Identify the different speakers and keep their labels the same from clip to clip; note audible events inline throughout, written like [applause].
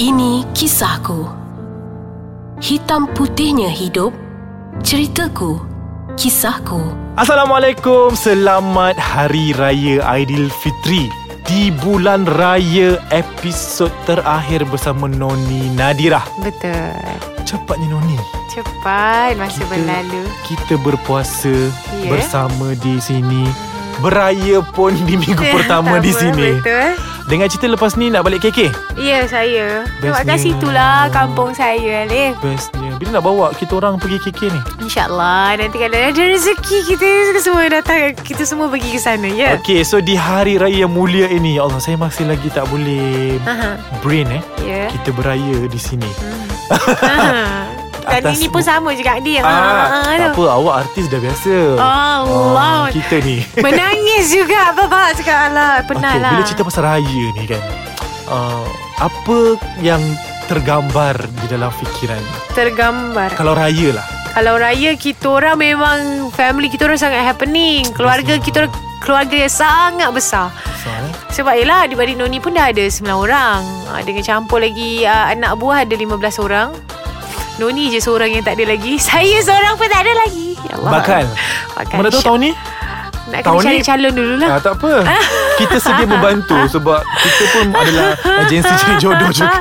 Speaker 1: Ini kisahku. Hitam putihnya hidup. Ceritaku. Kisahku.
Speaker 2: Assalamualaikum Selamat Hari Raya Aidilfitri Di bulan raya episod terakhir bersama Noni Nadira
Speaker 3: Betul.
Speaker 2: Cepatnya Noni
Speaker 3: Cepat masa
Speaker 2: Kita-
Speaker 3: berlalu.
Speaker 2: Kita berpuasa
Speaker 3: Ya.
Speaker 2: bersama di sini Beraya pun di minggu [laughs] pertama di sini
Speaker 3: Betul.
Speaker 2: Dengan cerita lepas ni nak balik KK
Speaker 3: Ya saya. Sebab kat situlah kampung saya Alif.
Speaker 2: Bestnya Bila nak bawa kita orang pergi KK ni?
Speaker 3: InsyaAllah nanti kalau ada rezeki kita semua datang kita semua pergi ke sana ya.
Speaker 2: Okay so di hari raya yang mulia ini Ya Allah saya masih lagi tak boleh
Speaker 3: Aha.
Speaker 2: brain eh
Speaker 3: Ya.
Speaker 2: Kita beraya di sini [laughs]
Speaker 3: Aha. Dan
Speaker 2: Atas
Speaker 3: ini pun sama juga dia.
Speaker 2: Ah,
Speaker 3: Ha,
Speaker 2: tak apa awak artis dah biasa.
Speaker 3: Allah.
Speaker 2: Ah, kita ni. [laughs]
Speaker 3: Menangis juga Bapak cakap Alah penat
Speaker 2: Okey,
Speaker 3: lah
Speaker 2: Bila cerita pasal raya ni kan. Uh, apa yang tergambar di dalam fikiran?
Speaker 3: Tergambar
Speaker 2: Kalau raya lah.
Speaker 3: Kalau raya kita orang memang Family kita orang sangat happening Keluarga kita orang Keluarga yang sangat besar
Speaker 2: So, eh?
Speaker 3: Sebab yelah Adik-adik Noni pun dah ada 9 orang Ah, Dengan campur lagi uh, Anak buah ada 15 orang Noni je seorang yang tak ada lagi Saya seorang pun tak ada lagi ya Allah.
Speaker 2: Bakal.
Speaker 3: Bakal
Speaker 2: Mana tahu tahun ni?
Speaker 3: Nak
Speaker 2: tahun
Speaker 3: kena cari
Speaker 2: ni-
Speaker 3: calon dulu lah
Speaker 2: Ah, tak apa. kita sedia membantu sebab kita pun adalah agensi cari jodoh juga.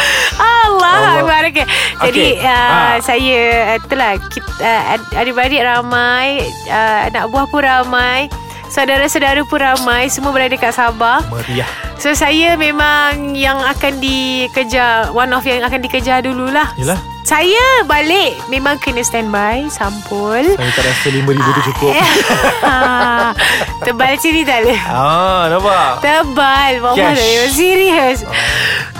Speaker 2: [laughs]
Speaker 3: Allah
Speaker 2: Allah.
Speaker 3: Okay. Jadi
Speaker 2: Okey.
Speaker 3: uh,
Speaker 2: Ah.
Speaker 3: Saya uh, Itulah kita, uh, Adik-beradik ramai uh, Anak buah pun ramai Saudara-saudara pun ramai Semua berada kat Sabah
Speaker 2: Meriah.
Speaker 3: So saya memang Yang akan dikejar One of yang akan dikejar dululah
Speaker 2: Yelah.
Speaker 3: Saya balik Memang kena standby Sampul.
Speaker 2: Saya tak rasa RM5,000 tu cukup. [laughs]
Speaker 3: Ah, Tebal sini tak boleh
Speaker 2: ah, nampak?
Speaker 3: Tebal Mama Serius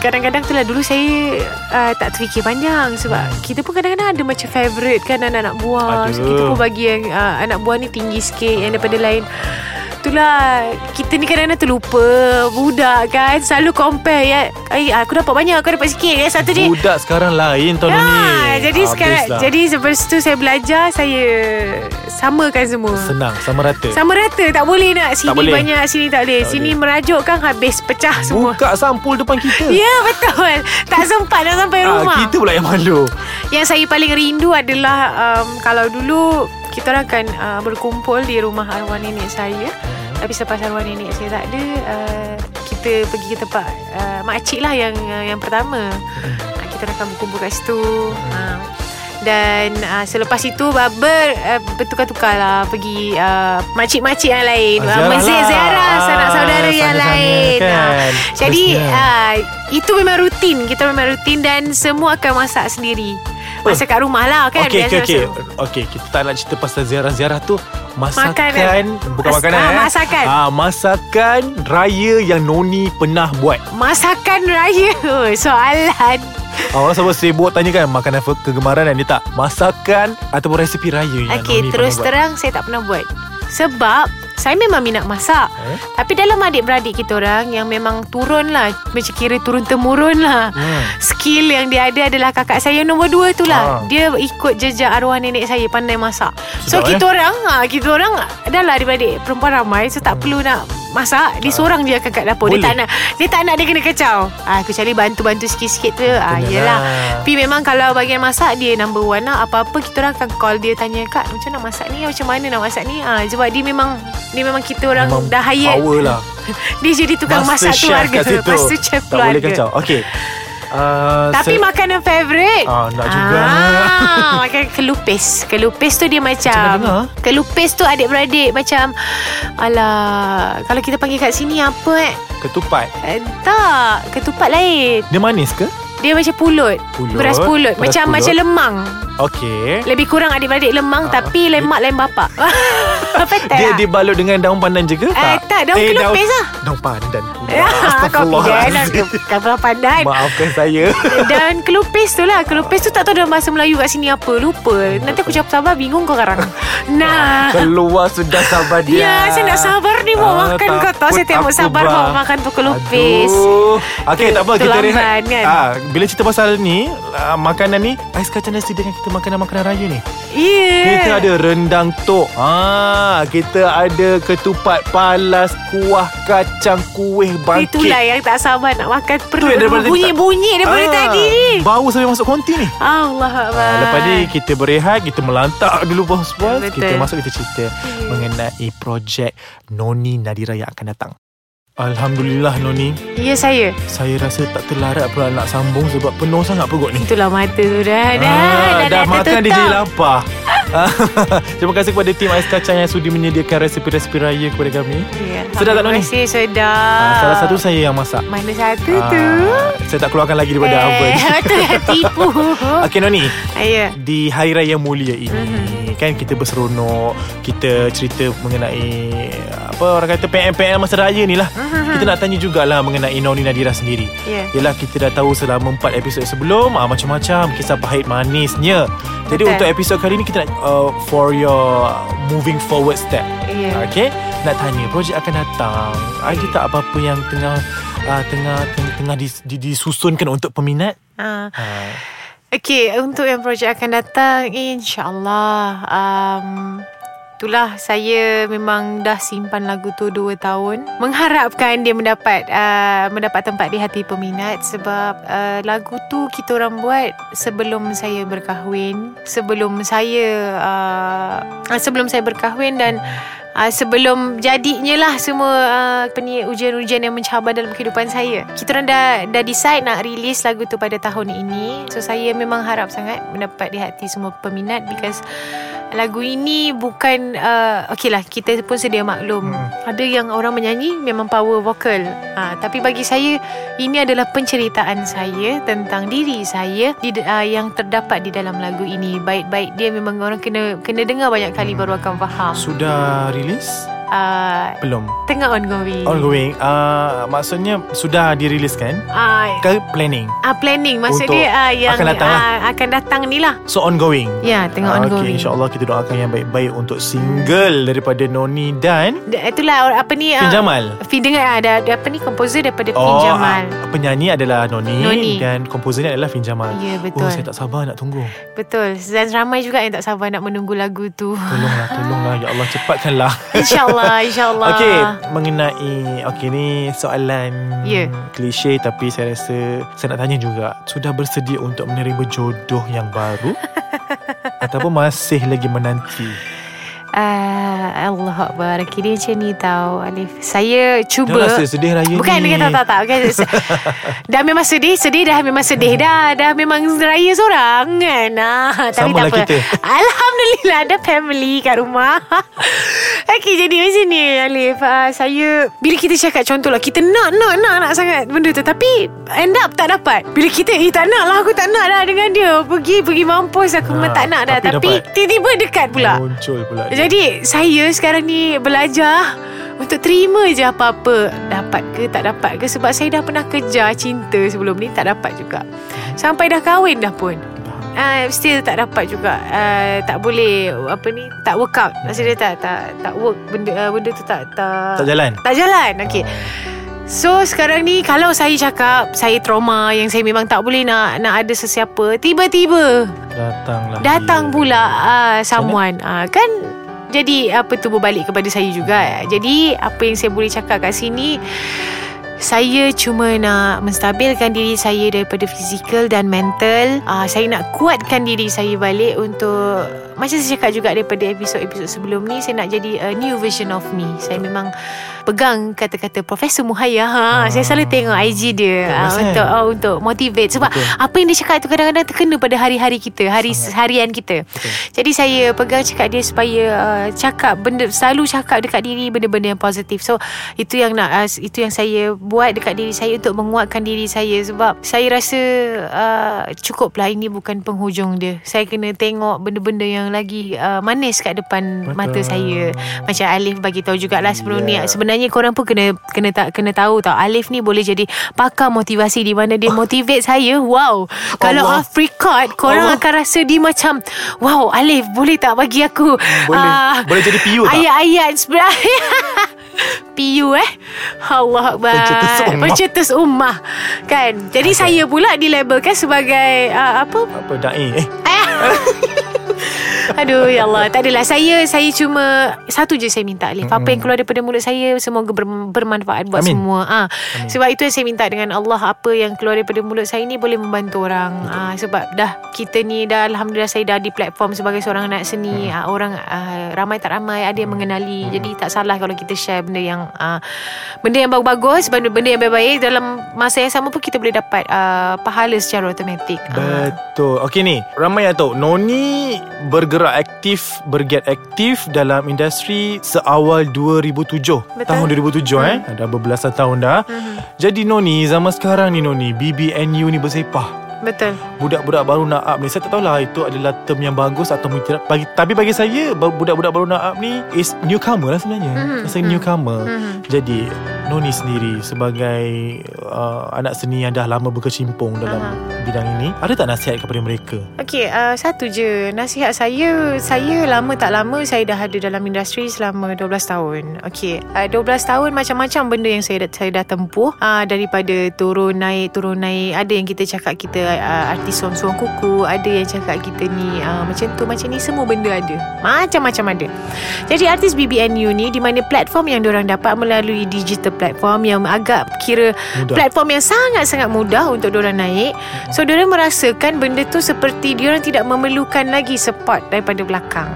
Speaker 3: Kadang-kadang tu lah Dulu saya uh, Tak terfikir panjang Sebab kita pun kadang-kadang Ada macam favourite kan Anak-anak buah. So, Kita pun bagi yang uh, Anak buah ni tinggi sikit Yang daripada lain Itulah Kita ni kadang-kadang terlupa Budak kan Selalu compare ya. Ay, Aku dapat banyak Aku dapat sikit ya, Satu je
Speaker 2: Budak sekarang lain tahun ni.
Speaker 3: Ah, jadi
Speaker 2: Habis
Speaker 3: sekarang
Speaker 2: lah.
Speaker 3: Jadi lepas tu saya belajar Saya Samakan semua
Speaker 2: Senang, sama rata.
Speaker 3: Sama rata Tak boleh nak Sini
Speaker 2: boleh.
Speaker 3: banyak Sini tak boleh
Speaker 2: Tak
Speaker 3: Sini
Speaker 2: boleh.
Speaker 3: merajuk kan Habis pecah semua
Speaker 2: Buka sampul depan kita.
Speaker 3: Ya betul Tak sempat nak sampai rumah
Speaker 2: Ah, kita pula yang malu.
Speaker 3: Yang saya paling rindu adalah um, Kalau dulu Kita orang akan uh, berkumpul Di rumah arwah nenek saya Tapi selepas arwah nenek saya tak ada uh, Kita pergi ke tempat uh, Makcik lah yang uh, yang pertama. Uh, Kita akan berkumpul kat situ. Uh, dan uh, selepas itu Ber, uh, bertukar-tukar lah Pergi uh, makcik-makcik yang lain. Uh,
Speaker 2: ziarah
Speaker 3: Menzir
Speaker 2: lah.
Speaker 3: ziarah Sanak saudara yang
Speaker 2: sana-sana
Speaker 3: lain.
Speaker 2: kan.
Speaker 3: Ah, Jadi uh, Itu memang rutin. Kita memang rutin Dan semua akan masak sendiri Masak kat rumah lah kan
Speaker 2: okey, okey.
Speaker 3: biasa-biasa.
Speaker 2: Okey, kita tak nak cerita pasal ziarah-ziarah tu. Masakan,
Speaker 3: Makanan.
Speaker 2: bukan
Speaker 3: Mas-
Speaker 2: makanan
Speaker 3: ah,
Speaker 2: eh.
Speaker 3: masakan.
Speaker 2: Ah, masakan raya yang Noni pernah buat.
Speaker 3: Masakan raya [laughs] Soalan
Speaker 2: Ah, orang selalu sibuk tanya kan makanan fe- kegemaran dan dia tak. Masakan ataupun resipi raya yang
Speaker 3: Okey
Speaker 2: Noni
Speaker 3: terus
Speaker 2: pernah
Speaker 3: terang Saya tak pernah buat Sebab Saya memang minat masak
Speaker 2: Eh?
Speaker 3: Tapi dalam adik-beradik kita orang Yang memang turun lah Macam kira turun-temurun lah
Speaker 2: buat. Hmm.
Speaker 3: Skill yang dia ada adalah kakak saya nombor dua tu lah.
Speaker 2: Ah.
Speaker 3: Dia ikut jejak arwah nenek saya pandai masak. So
Speaker 2: Sedap,
Speaker 3: kita
Speaker 2: eh?
Speaker 3: orang, ha, kita orang dah lah adik-adik perempuan ramai so tak perlu nak masak. Dia seorang je akan kat dapur. Dia.
Speaker 2: Boleh.
Speaker 3: tak nak dia tak nak dia kena kacau. Ah kecuali bantu-bantu sikit-sikit tu. Ah
Speaker 2: Kenalah.
Speaker 3: yalah. Tapi memang kalau bagian masak dia number one lah. Apa-apa kita orang akan call dia tanya kak macam nak masak ni macam mana nak masak ni. Ah sebab dia memang dia memang kita orang
Speaker 2: Memang
Speaker 3: dah hire.
Speaker 2: Power lah. [laughs]
Speaker 3: Dia jadi tukang
Speaker 2: Master
Speaker 3: masak
Speaker 2: chef
Speaker 3: keluarga. Master chef
Speaker 2: Tak
Speaker 3: keluarga.
Speaker 2: boleh kacau. Okey. Uh,
Speaker 3: Tapi makanan favourite
Speaker 2: Ah, nak juga.
Speaker 3: ah, Makan [laughs] kelupis Kelupis tu dia macam
Speaker 2: Macam dengar?
Speaker 3: Kelupis tu adik-beradik Macam Alah Kalau kita panggil kat sini apa eh
Speaker 2: ketupat.
Speaker 3: Eh, Tak Ketupat lain
Speaker 2: Dia manis ke?
Speaker 3: Dia macam pulut,
Speaker 2: Pulut.
Speaker 3: Beras pulut
Speaker 2: Beras
Speaker 3: Macam
Speaker 2: pulut.
Speaker 3: macam lemang
Speaker 2: Okey.
Speaker 3: Lebih kurang adik-beradik lemang
Speaker 2: Ah.
Speaker 3: Tapi lemak lain bapak [laughs] Apa tak
Speaker 2: Dia dibalut dengan daun pandan je ke?
Speaker 3: Eh, tak, daun kelupis lah.
Speaker 2: Daun pandan pula. [laughs]
Speaker 3: Ya, kau
Speaker 2: Astagfirullahaladzim.
Speaker 3: Kapal pandan
Speaker 2: Maafkan saya. [laughs]
Speaker 3: Dan kelupis tu lah Kelupis tu tak tahu dalam bahasa Melayu kat sini apa Lupa Nanti aku cakap sabar Bingung kau sekarang Nah
Speaker 2: Keluar sudah sabar dia.
Speaker 3: Ya saya nak sabar ni mau
Speaker 2: Ah,
Speaker 3: makan kau tahu saya tengok sabar mau makan pukul lupis.
Speaker 2: Okey, tak apa kita rehat.
Speaker 3: kan?
Speaker 2: Ah, bila cerita pasal ni, ah, makanan ni, ais kacang nasi dengan kita makanan-makanan raya ni.
Speaker 3: Ya.
Speaker 2: Kita ada rendang tok. Ah, kita ada ketupat palas, kuah kacang, kuih bangkit.
Speaker 3: Itulah yang tak sabar nak makan perut.
Speaker 2: yang daripada
Speaker 3: Bunyi-bunyi daripada
Speaker 2: Ah,
Speaker 3: tadi.
Speaker 2: Bau sampai masuk konti ni.
Speaker 3: Allah.
Speaker 2: Ah, lepas ni kita berehat, kita melantak dulu bos-bos. Kita masuk kita cerita mengenai projek Noni Nadira yang akan datang. Alhamdulillah Noni,
Speaker 3: Ya saya.
Speaker 2: saya rasa tak terlarat pula nak sambung sebab penuh sangat perut ni.
Speaker 3: Itulah mata tu dah. Dah,
Speaker 2: Ah,
Speaker 3: dah,
Speaker 2: dah makan
Speaker 3: tertutup.
Speaker 2: dia jadi lapar. [laughs] Terima kasih kepada tim Ais Kacang yang sudi menyediakan resepi-resepi raya kepada kami.
Speaker 3: Ya,
Speaker 2: Sedap tak, Noni?
Speaker 3: Terima kasih sedap.
Speaker 2: Ah, salah satu saya yang masak.
Speaker 3: Mana satu
Speaker 2: Ah,
Speaker 3: tu?
Speaker 2: saya tak keluarkan lagi daripada
Speaker 3: eh,
Speaker 2: oven. [laughs]
Speaker 3: Betul dah [laughs] tipu.
Speaker 2: Okey Noni,
Speaker 3: Ya.
Speaker 2: di hari raya mulia ini
Speaker 3: Mhm.
Speaker 2: kan kita berseronok, kita cerita mengenai apa orang kata PM-PM masa raya ni lah. Kita nak tanya jugalah mengenai Noni Nadira sendiri.
Speaker 3: Ya.
Speaker 2: Yelah kita dah tahu selama 4 episod sebelum ah, Macam-macam kisah pahit manisnya Jadi
Speaker 3: Betul.
Speaker 2: untuk episod kali ni kita nak uh, For your moving forward step
Speaker 3: Ya.
Speaker 2: Okay Nak tanya projek akan datang Ada tak apa-apa yang tengah uh, Tengah tengah, tengah dis, di, disusunkan untuk peminat
Speaker 3: Ah.
Speaker 2: uh,
Speaker 3: Okey, untuk yang projek akan datang, insyaAllah. Um, itulah saya memang dah simpan lagu tu 2 tahun. Mengharapkan dia mendapat uh, mendapat tempat di hati peminat sebab uh, lagu tu kita orang buat sebelum saya berkahwin. Sebelum saya uh, sebelum saya berkahwin dan Uh, sebelum jadinya lah semua uh, apa ni ujian-ujian yang mencabar dalam kehidupan saya. Kita orang dah dah decide nak release lagu tu pada tahun ini. So saya memang harap sangat mendapat di hati semua peminat because lagu ini bukan uh, okay lah kita pun sedia maklum.
Speaker 2: Hmm.
Speaker 3: Ada yang orang menyanyi memang power vocal. Uh, tapi bagi saya ini adalah penceritaan saya tentang diri saya di, uh, yang terdapat di dalam lagu ini. Baik-baik dia memang orang kena kena dengar banyak kali baru akan faham.
Speaker 2: Sudah release?
Speaker 3: Uh,
Speaker 2: Belum
Speaker 3: tengah ongoing.
Speaker 2: Ongoing uh, Maksudnya Sudah dirilis kan?
Speaker 3: Uh,
Speaker 2: Ke planning?
Speaker 3: uh, planning maksud dia uh, yang
Speaker 2: akan datang lah.
Speaker 3: uh, akan datang ni lah.
Speaker 2: So ongoing
Speaker 3: Ya, tengah
Speaker 2: Ah,
Speaker 3: ongoing.
Speaker 2: Okay, InsyaAllah kita doakan yang baik-baik Untuk single Daripada Noni dan
Speaker 3: Itulah apa ni
Speaker 2: Fin
Speaker 3: uh,
Speaker 2: Jamal
Speaker 3: Fin dengar ada, ada apa ni komposer daripada Fin
Speaker 2: Oh,
Speaker 3: Jamal.
Speaker 2: ah, penyanyi adalah Noni,
Speaker 3: Noni.
Speaker 2: Dan komposernya adalah Fin Jamal
Speaker 3: Ya betul.
Speaker 2: Oh saya tak sabar nak tunggu
Speaker 3: Betul. Dan ramai juga yang tak sabar nak menunggu lagu tu.
Speaker 2: Tolonglah Tolonglah Ya Allah cepatkanlah [laughs]
Speaker 3: InsyaAllah InsyaAllah
Speaker 2: Okey Mengenai Okey ni soalan
Speaker 3: Ya.
Speaker 2: Klise Tapi saya rasa Saya nak tanya juga Sudah bersedia untuk menerima jodoh yang baru? [laughs] Ataupun masih lagi menanti?
Speaker 3: Uh, Allah Akbar. Kira macam ni tau Alif. Saya cuba.
Speaker 2: Jangan rasa sedih raya
Speaker 3: Bukan
Speaker 2: ni
Speaker 3: dia kata tak tak okay. [laughs] Dah memang sedih Sedih dah memang sedih. Dah Dah memang raya seorang kan? Ah, Tapi
Speaker 2: Sama
Speaker 3: tak
Speaker 2: lah
Speaker 3: apa.
Speaker 2: kita.
Speaker 3: Alhamdulillah [laughs] ada family kat rumah. [laughs] Okay jadi macam ni Alif. Uh, Saya Bila kita cakap contoh lah Kita nak nak nak nak sangat benda tu. Tapi End up tak dapat. Bila kita Eh tak nak lah Aku tak nak dah dengan dia. Pergi pergi mampus Aku memang
Speaker 2: Ah,
Speaker 3: tak nak dah.
Speaker 2: tapi
Speaker 3: Tapi tiba-tiba dekat pula.
Speaker 2: Muncul pula dia.
Speaker 3: jadi saya sekarang ni belajar untuk terima je apa-apa. Dapat ke tak dapat ke? Sebab saya dah pernah kejar cinta sebelum ni Tak dapat juga. Sampai dah kahwin dah pun uh, Still tak dapat juga. Uh, Tak boleh Apa ni Tak work out. Dia tak Tak, tak work. Benda uh, benda tu tak Tak,
Speaker 2: Tak jalan?
Speaker 3: Tak jalan Okay So sekarang ni Kalau saya cakap Saya trauma Yang saya memang tak boleh nak Nak ada sesiapa Tiba-tiba
Speaker 2: Datanglah
Speaker 3: Datang
Speaker 2: dia.
Speaker 3: pula uh, someone. Uh, Kan jadi apa tu berbalik kepada saya juga. Jadi apa yang saya boleh cakap kat sini saya cuma nak menstabilkan diri saya daripada fizikal dan mental. Uh, saya nak kuatkan diri saya balik untuk macam saya cakap juga daripada episod-episod sebelum ni saya nak jadi a new version of me. Saya memang pegang kata-kata Profesor Muhaya. Ha,
Speaker 2: Ah.
Speaker 3: saya selalu tengok IG dia uh,
Speaker 2: eh?
Speaker 3: untuk uh, untuk motivate sebab
Speaker 2: Betul.
Speaker 3: apa yang dia cakap tu kadang-kadang terkena pada hari-hari kita, hari harian kita.
Speaker 2: Betul.
Speaker 3: Jadi saya pegang cakap dia supaya uh, cakap benda selalu cakap dekat diri benda-benda yang positif. So itu yang nak uh, itu yang saya buat dekat diri saya untuk menguatkan diri saya sebab saya rasa uh, cukuplah ini bukan penghujung dia. Saya kena tengok benda-benda yang lagi uh, manis kat depan
Speaker 2: Betul.
Speaker 3: mata saya. Macam Alif bagi tahu jugalah sebelum
Speaker 2: Yeah.
Speaker 3: ni sebenarnya korang pun kena kena tak kena tahu tau Alif ni boleh jadi pakar motivasi di mana dia [laughs] motivate saya. Wow. Kalau off record korang
Speaker 2: Allah.
Speaker 3: akan rasa dia macam wow Alif boleh tak bagi aku
Speaker 2: Boleh.
Speaker 3: ah,
Speaker 2: Boleh jadi PU tak?
Speaker 3: ayat-ayat sebenarnya [laughs] PU eh Allah Akbar
Speaker 2: Pencetus ummah.
Speaker 3: Pencetus ummah Kan Jadi
Speaker 2: Okay.
Speaker 3: saya pula dilabelkan sebagai uh, Apa
Speaker 2: Apa da'i Eh [laughs]
Speaker 3: Aduh ya Allah. Tak adalah. Saya saya cuma Satu je saya minta Alif. Apa yang keluar daripada mulut saya Semoga ber, bermanfaat Buat
Speaker 2: Amin.
Speaker 3: semua. Ha. Sebab itu yang saya minta dengan Allah Apa yang keluar daripada mulut saya ni Boleh membantu orang. Ha, Sebab dah Kita ni dah Alhamdulillah saya dah di platform Sebagai seorang anak seni. Ha, Orang ha, Ramai tak ramai Ada yang mengenali. Jadi tak salah Kalau kita share benda yang ha, Benda yang bagus-bagus Benda, yang baik-baik. Dalam masa yang sama pun Kita boleh dapat uh, Pahala secara automatik. Ha.
Speaker 2: Betul. Okey ni Ramai yang tahu Noni bergerak aktif Bergiat aktif Dalam industri Seawal 2007
Speaker 3: Betul.
Speaker 2: Tahun 2007 eh Dah berbelasan tahun dah
Speaker 3: Mhm.
Speaker 2: Jadi Noni Zaman sekarang ni Noni BBNU ni bersepah
Speaker 3: Betul
Speaker 2: Budak-budak baru nak up ni Saya tak tahulah Itu adalah term yang bagus Atau mungkin bagi, Tapi bagi saya Budak-budak baru nak up ni Is newcomer lah sebenarnya
Speaker 3: Mhm.
Speaker 2: Rasa
Speaker 3: Mhm.
Speaker 2: newcomer
Speaker 3: Mhm.
Speaker 2: Jadi Noni sendiri Sebagai uh, Anak seni yang dah lama berkecimpung Dalam
Speaker 3: Aha.
Speaker 2: bidang ini Ada tak nasihat kepada mereka?
Speaker 3: Okey, uh, satu je nasihat saya, saya lama tak lama saya dah ada dalam industri selama 12 tahun. Okey, uh, 12 tahun macam-macam benda yang saya saya dah tempuh uh, daripada turun naik turun naik. Ada yang kita cakap kita uh, artis suang-suang kuku, ada yang cakap kita ni uh, macam tu macam ni semua benda ada. Macam-macam ada. Jadi artis BBNU ni di mana platform yang diorang dapat melalui digital platform yang agak kira
Speaker 2: Mudah.
Speaker 3: platform yang sangat-sangat mudah untuk diorang naik. So diorang merasakan benda tu seperti diorang tidak memerlukan lagi support daripada belakang.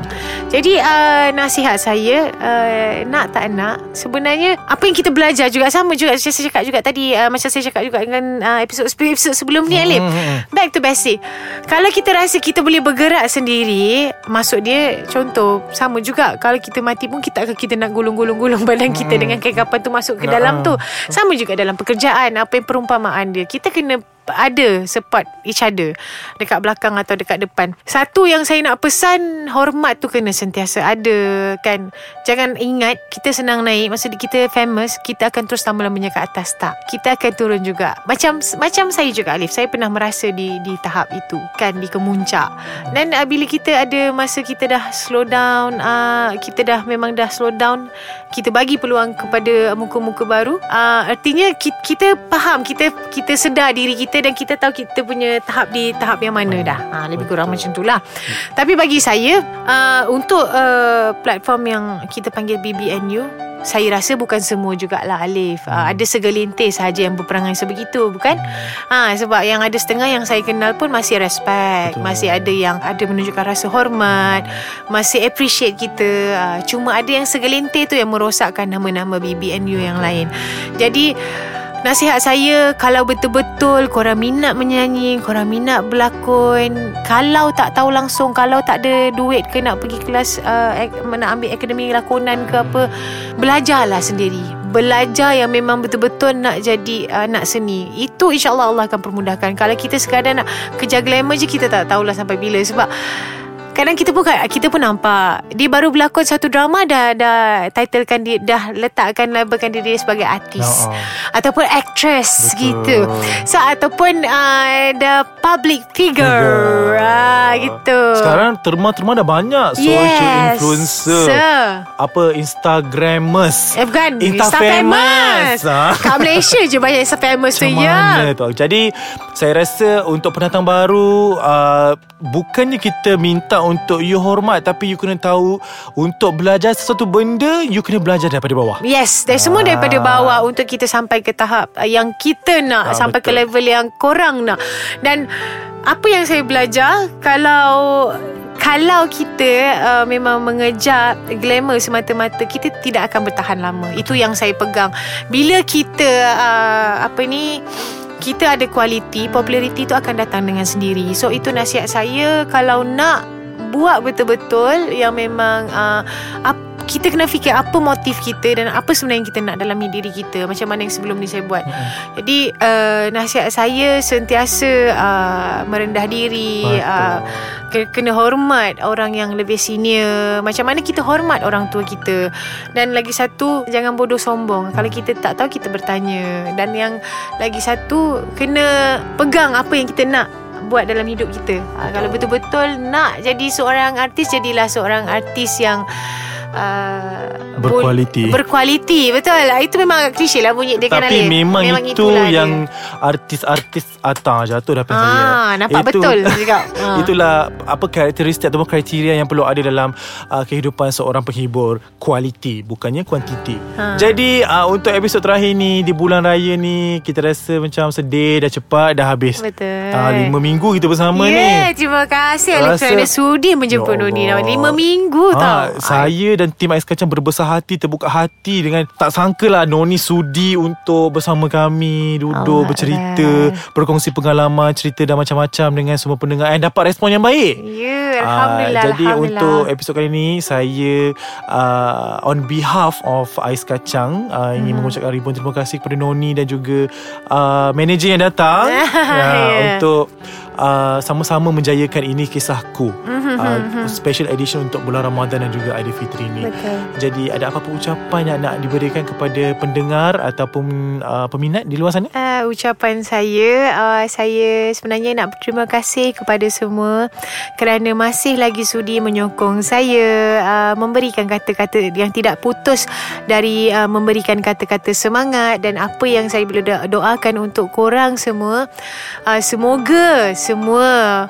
Speaker 3: Jadi uh, nasihat saya uh, nak tak nak sebenarnya apa yang kita belajar juga sama juga macam saya cakap juga tadi uh, macam saya cakap juga dengan uh, episod episod sebelum ni Alif.
Speaker 2: Hmm.
Speaker 3: Back to basic. Kalau kita rasa kita boleh bergerak sendiri, maksud dia contoh sama juga kalau kita mati pun kita akan kita nak gulung-gulung-gulung badan kita
Speaker 2: Hmm.
Speaker 3: dengan kain kapan tu masuk ke
Speaker 2: Ah,
Speaker 3: dalam
Speaker 2: ah.
Speaker 3: tu. Sama juga dalam pekerjaan, apa yang perumpamaan dia. Kita kena ada support each other dekat belakang atau dekat depan. Satu yang saya nak pesan hormat tu kena sentiasa ada kan. Jangan ingat kita senang naik masa kita famous kita akan terus lama-lamanya ke atas tak. Kita akan turun juga. Macam macam saya juga Alif. Saya pernah merasa di di tahap itu kan di kemuncak. Dan uh, bila kita ada masa kita dah slow down, uh, kita dah memang dah slow down, kita bagi peluang kepada muka-muka baru. Uh, artinya kita, kita faham, kita kita sedar diri kita dan kita tahu kita punya tahap di tahap yang mana dah. Ha, lebih kurang macam itulah. Tapi bagi saya uh, untuk uh, platform yang kita panggil BBNU saya rasa bukan semua jugalah Alif. Uh, ada segelintir sahaja yang berperangai sebegitu, bukan? Ha, sebab yang ada setengah yang saya kenal pun masih respect,
Speaker 2: Betul.
Speaker 3: masih ada yang ada menunjukkan rasa hormat, masih appreciate kita. Uh, cuma ada yang segelintir tu yang merosakkan nama-nama BBNU yang lain. Jadi Nasihat saya Kalau betul-betul Korang minat menyanyi Korang minat berlakon Kalau tak tahu langsung Kalau tak ada duit ke Nak pergi kelas uh, Nak ambil akademi lakonan ke apa Belajarlah sendiri. Belajar yang memang betul-betul Nak jadi uh, Nak seni. Itu insyaAllah Allah akan permudahkan. Kalau kita sekadar nak Kejar glamour je Kita tak tahulah sampai bila. Sebab Kadang kita pun kita pun nampak dia baru berlakon satu drama dah dah titlekan dia dah letakkan labelkan diri dia sebagai artis
Speaker 2: oh.
Speaker 3: ataupun actress
Speaker 2: Betul.
Speaker 3: gitu. So ataupun uh, the public figure. Ah gitu.
Speaker 2: Sekarang terma-terma dah banyak Social influencer
Speaker 3: Sir.
Speaker 2: Apa Instagrammers
Speaker 3: Eh bukan
Speaker 2: Insta famous. Ah.
Speaker 3: Kat Malaysia je banyak Insta famous tu ya
Speaker 2: tu Jadi Saya rasa Untuk pendatang baru uh, Bukannya kita minta Untuk you hormat Tapi you kena tahu Untuk belajar sesuatu benda You kena belajar daripada bawah
Speaker 3: Yes, dari semua
Speaker 2: Ah.
Speaker 3: daripada bawah untuk kita sampai ke tahap uh, yang kita nak,
Speaker 2: Ah,
Speaker 3: sampai ke
Speaker 2: betul.
Speaker 3: level yang korang nak. Dan apa yang saya belajar kalau kalau kita uh, memang mengejar glamour semata-mata kita tidak akan bertahan lama. Itu yang saya pegang. Bila kita uh, apa ni kita ada kualiti, populariti itu akan datang dengan sendiri. So itu nasihat saya kalau nak buat betul-betul yang memang uh, ap, kita kena fikir apa motif kita dan apa sebenarnya yang kita nak dalam diri kita. Macam mana yang sebelum ni saya buat. Jadi uh, nasihat saya sentiasa uh, merendah diri
Speaker 2: Betul.
Speaker 3: uh, ke- kena hormat orang yang lebih senior. Macam mana kita hormat orang tua kita. Dan lagi satu jangan bodoh sombong. Kalau kita tak tahu kita bertanya. Dan yang lagi satu kena pegang apa yang kita nak buat dalam hidup kita. Ha, kalau betul-betul nak jadi seorang artis jadilah seorang artis yang uh,
Speaker 2: Berkualiti.
Speaker 3: bul- berkualiti betul lah itu memang agak klise lah bunyi dia kan
Speaker 2: Tapi
Speaker 3: Alif.
Speaker 2: memang, itu yang
Speaker 3: dia.
Speaker 2: artis-artis atang jatuh dah pen
Speaker 3: Ah,
Speaker 2: saya.
Speaker 3: nampak betul dia cakap. Ah. [laughs]
Speaker 2: Itulah apa karakteristik ataupun kriteria yang perlu ada dalam uh, kehidupan seorang penghibur. Kualiti bukannya kuantiti.
Speaker 3: Ha.
Speaker 2: Jadi uh, untuk episod terakhir ni di bulan raya ni kita rasa macam sedih dah cepat dah habis.
Speaker 3: Betul.
Speaker 2: Ah, lima minggu kita bersama
Speaker 3: yeah,
Speaker 2: ni.
Speaker 3: terima kasih Alif kerana sudi menjemput
Speaker 2: Ya
Speaker 3: Noni
Speaker 2: Allah.
Speaker 3: dalam lima minggu
Speaker 2: Ha,
Speaker 3: tau.
Speaker 2: saya dan tim Ais Kacang berbesar hati Terbuka hati dengan Tak sangka lah Noni sudi untuk bersama kami Duduk
Speaker 3: Allah
Speaker 2: bercerita Berkongsi pengalaman Cerita dan macam-macam Dengan semua pendengar And dapat respon yang baik
Speaker 3: Ya,
Speaker 2: Ah,
Speaker 3: Alhamdulillah.
Speaker 2: Jadi
Speaker 3: Alhamdulillah.
Speaker 2: untuk episod kali ni Saya uh, On behalf of Ais Kacang uh, Ingin
Speaker 3: Hmm.
Speaker 2: mengucapkan ribuan terima kasih Kepada Noni dan juga uh, Manager yang datang uh, [laughs]
Speaker 3: Ya.
Speaker 2: Untuk uh, Sama-sama menjayakan ini kisahku.
Speaker 3: Mhm,
Speaker 2: uh, Special edition untuk bulan Ramadan Dan juga Aidilfitri ni
Speaker 3: Betul.
Speaker 2: Jadi ada apa-apa ucapan Yang nak diberikan kepada pendengar Ataupun uh, peminat di luar sana?
Speaker 3: Uh, ucapan saya uh, Saya sebenarnya nak berterima kasih kepada semua Kerana masih lagi sudi menyokong saya uh, Memberikan kata-kata yang tidak putus Dari uh, memberikan kata-kata semangat Dan apa yang saya boleh do- doakan untuk korang semua. Uh, Semoga semua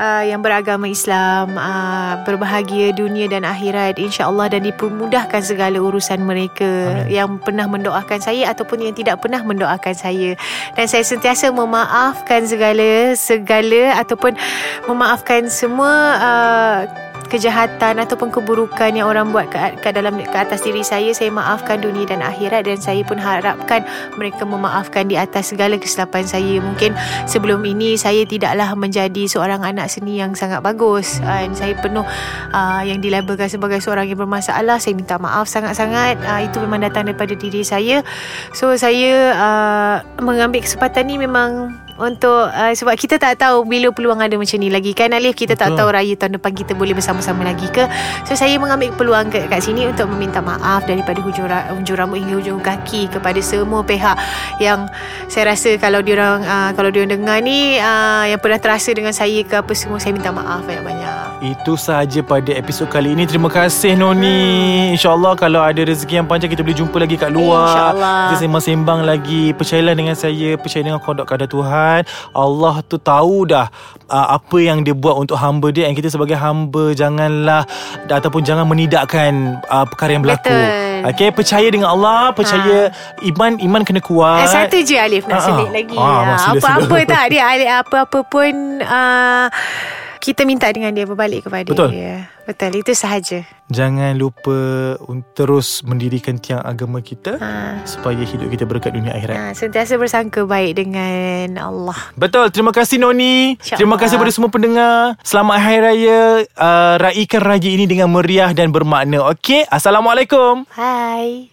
Speaker 3: Uh, yang beragama Islam uh, berbahagia dunia dan akhirat insya-Allah dan dipermudahkan segala urusan mereka
Speaker 2: Amin.
Speaker 3: yang pernah mendoakan saya ataupun yang tidak pernah mendoakan saya dan saya sentiasa memaafkan segala segala ataupun memaafkan semua uh, kejahatan ataupun keburukan yang orang buat ke, ke dalam ke atas diri saya saya maafkan dunia dan akhirat dan saya pun harapkan mereka memaafkan di atas segala kesilapan saya. Mungkin sebelum ini saya tidaklah menjadi seorang anak seni yang sangat bagus dan saya penuh uh, yang dilabelkan sebagai seorang yang bermasalah. Saya minta maaf sangat-sangat. Uh, itu memang datang daripada diri saya. So saya uh, mengambil kesempatan ni memang untuk uh, sebab kita tak tahu bila peluang ada macam ni lagi kan Alif? Kita tak
Speaker 2: Betul.
Speaker 3: tahu raya tahun depan kita boleh bersama-sama lagi ke? So saya mengambil peluang kat, kat sini untuk meminta maaf daripada hujung, ra- hujung rambut hingga hujung kaki kepada semua pihak yang saya rasa kalau diorang uh, kalau diorang dengar ni uh, yang pernah terasa dengan saya ke apa semua saya minta maaf banyak-banyak.
Speaker 2: Itu sahaja pada episod kali ini. Terima kasih Noni. InsyaAllah kalau ada rezeki yang panjang Kita boleh jumpa lagi kat luar.
Speaker 3: InsyaAllah.
Speaker 2: Kita sembang-sembang lagi. Percayalah dengan saya Percaya dengan kodok kadar Tuhan Allah tu tahu dah uh, Apa yang dia buat untuk hamba dia Dan kita sebagai hamba Janganlah Ataupun jangan menidakkan uh, Perkara yang berlaku
Speaker 3: Betul.
Speaker 2: Okay Percaya dengan Allah Percaya Iman Iman kena kuat
Speaker 3: Eh, satu je Alif nak
Speaker 2: Ah,
Speaker 3: selit
Speaker 2: ah.
Speaker 3: lagi.
Speaker 2: Ah,
Speaker 3: Ah,
Speaker 2: mak, sila,
Speaker 3: apa-apa
Speaker 2: sila.
Speaker 3: tak dia Alif apa-apa pun uh, kita minta dengan dia berbalik kepada
Speaker 2: Betul.
Speaker 3: dia. Betul itu sahaja.
Speaker 2: Jangan lupa terus mendirikan tiang agama kita
Speaker 3: Ha.
Speaker 2: Supaya hidup kita berkat dunia akhirat
Speaker 3: Ha, sentiasa bersangka baik dengan Allah.
Speaker 2: Betul, terima kasih Noni.
Speaker 3: InsyaAllah.
Speaker 2: Terima kasih kepada semua pendengar. Selamat Hari Raya. Uh, raikan raya ini dengan meriah dan bermakna. Okey, Assalamualaikum.
Speaker 3: Hai.